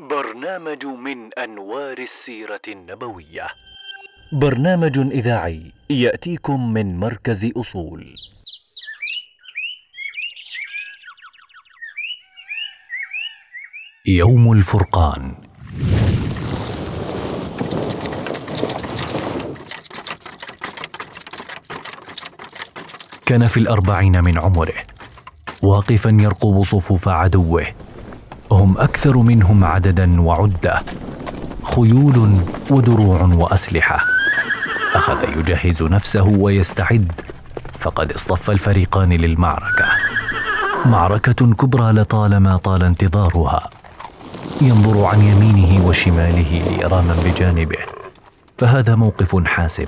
برنامج من أنوار السيرة النبوية. برنامج إذاعي يأتيكم من مركز أصول. يوم الفرقان. كان في الأربعين من عمره واقفا يرقب صفوف عدوه. هم أكثر منهم عددا وعدة خيول ودروع وأسلحة. أخذ يجهز نفسه ويستعد فقد اصطف الفريقان للمعركة. معركة كبرى لطالما طال انتظارها. ينظر عن يمينه وشماله ليرى من بجانبه. فهذا موقف حاسم.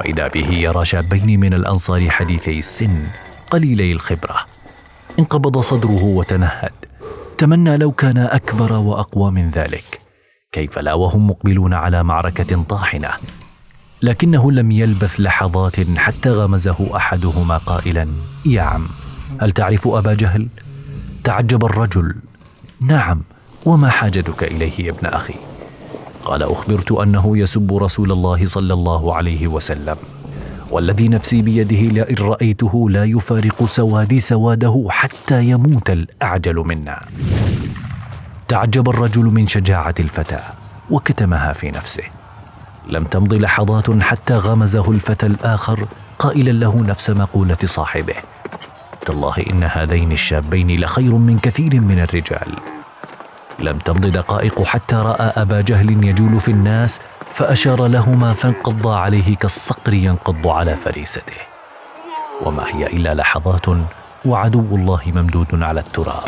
وإذا به يرى شابين من الأنصار حديثي السن قليلي الخبرة. انقبض صدره وتنهد. تمنى لو كان أكبر وأقوى من ذلك. كيف لا وهم مقبلون على معركة طاحنة؟ لكنه لم يلبث لحظات حتى غمزه أحدهما قائلا يا عم هل تعرف أبا جهل؟ تعجب الرجل. نعم وما حاجتك إليه يا ابن أخي؟ قال أخبرت أنه يسب رسول الله صلى الله عليه وسلم. والذي نفسي بيده لئن رأيته لا يفارق سوادي سواده حتى يموت الأعجل منا. تعجب الرجل من شجاعة الفتى وكتمها في نفسه. لم تمض لحظات حتى غمزه الفتى الآخر قائلا له نفس مقولة صاحبه. تالله إن هذين الشابين لخير من كثير من الرجال. لم تمض دقائق حتى رأى أبا جهل يجول في الناس فأشار لهما فانقض عليه كالصقر ينقض على فريسته. وما هي إلا لحظات وعدو الله ممدود على التراب.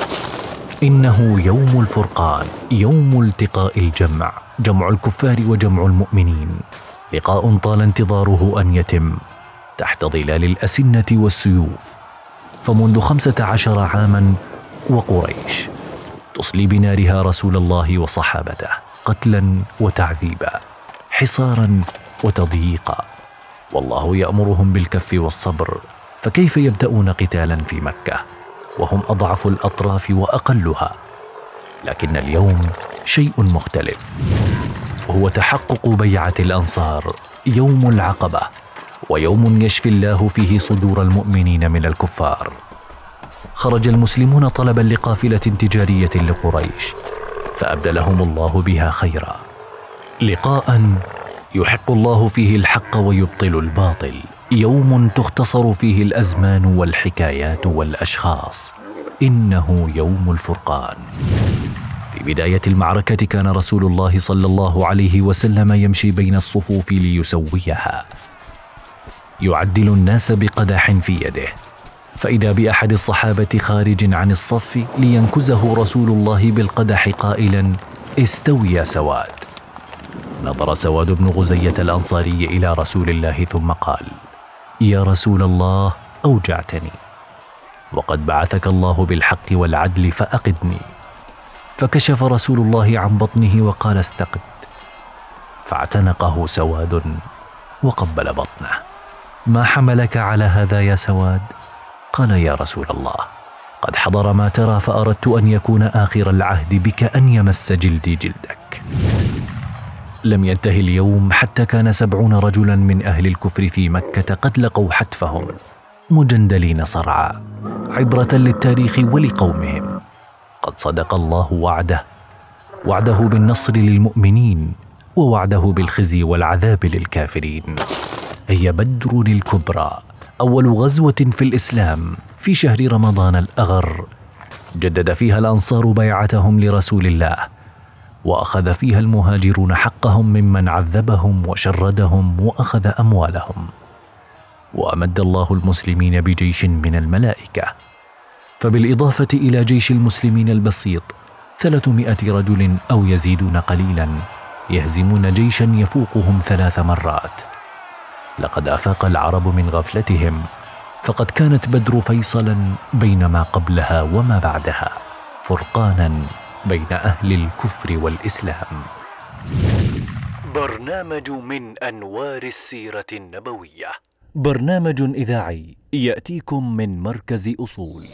إنه يوم الفرقان يوم التقاء الجمع جمع الكفار وجمع المؤمنين. لقاء طال انتظاره أن يتم تحت ظلال الأسنة والسيوف. فمنذ خمسة عشر عاما وقريش. تصلي بنارها رسول الله وصحابته قتلا وتعذيبا حصارا وتضييقا. والله يأمرهم بالكف والصبر فكيف يبدأون قتالا في مكة؟ وهم أضعف الأطراف وأقلها. لكن اليوم شيء مختلف. هو تحقق بيعة الأنصار يوم العقبة ويوم يشفي الله فيه صدور المؤمنين من الكفار. خرج المسلمون طلبا لقافلة تجارية لقريش فأبدلهم الله بها خيرا. لقاء يحق الله فيه الحق ويبطل الباطل. يوم تختصر فيه الأزمان والحكايات والأشخاص. إنه يوم الفرقان. في بداية المعركة كان رسول الله صلى الله عليه وسلم يمشي بين الصفوف ليسويها. يعدل الناس بقدح في يده. فإذا بأحد الصحابة خارج عن الصف لينكزه رسول الله بالقدح قائلا استو يا سواد. نظر سواد بن غزية الأنصاري إلى رسول الله ثم قال يا رسول الله أوجعتني. وقد بعثك الله بالحق والعدل فأقدني. فكشف رسول الله عن بطنه وقال استقد. فاعتنقه سواد وقبل بطنه. ما حملك على هذا يا سواد؟ قال يا رسول الله قد حضر ما ترى فأردت أن يكون آخر العهد بك أن يمس جلدي جلدك. لم ينتهي اليوم حتى كان سبعون رجلا من أهل الكفر في مكة قد لقوا حتفهم مجندلين صرعى عبرة للتاريخ ولقومهم. قد صدق الله وعده وعده بالنصر للمؤمنين ووعده بالخزي والعذاب للكافرين. هي بدر الكبرى أول غزوة في الإسلام في شهر رمضان الأغر. جدد فيها الأنصار بيعتهم لرسول الله وأخذ فيها المهاجرون حقهم ممن عذبهم وشردهم وأخذ أموالهم. وأمد الله المسلمين بجيش من الملائكة. فبالإضافة إلى جيش المسلمين البسيط ثلاثمائة رجل أو يزيدون قليلا يهزمون جيشا يفوقهم ثلاث مرات. لقد أفاق العرب من غفلتهم فقد كانت بدر فيصلا بين ما قبلها وما بعدها فرقانا بين أهل الكفر والإسلام. برنامج من أنوار السيرة النبوية. برنامج إذاعي يأتيكم من مركز أصول.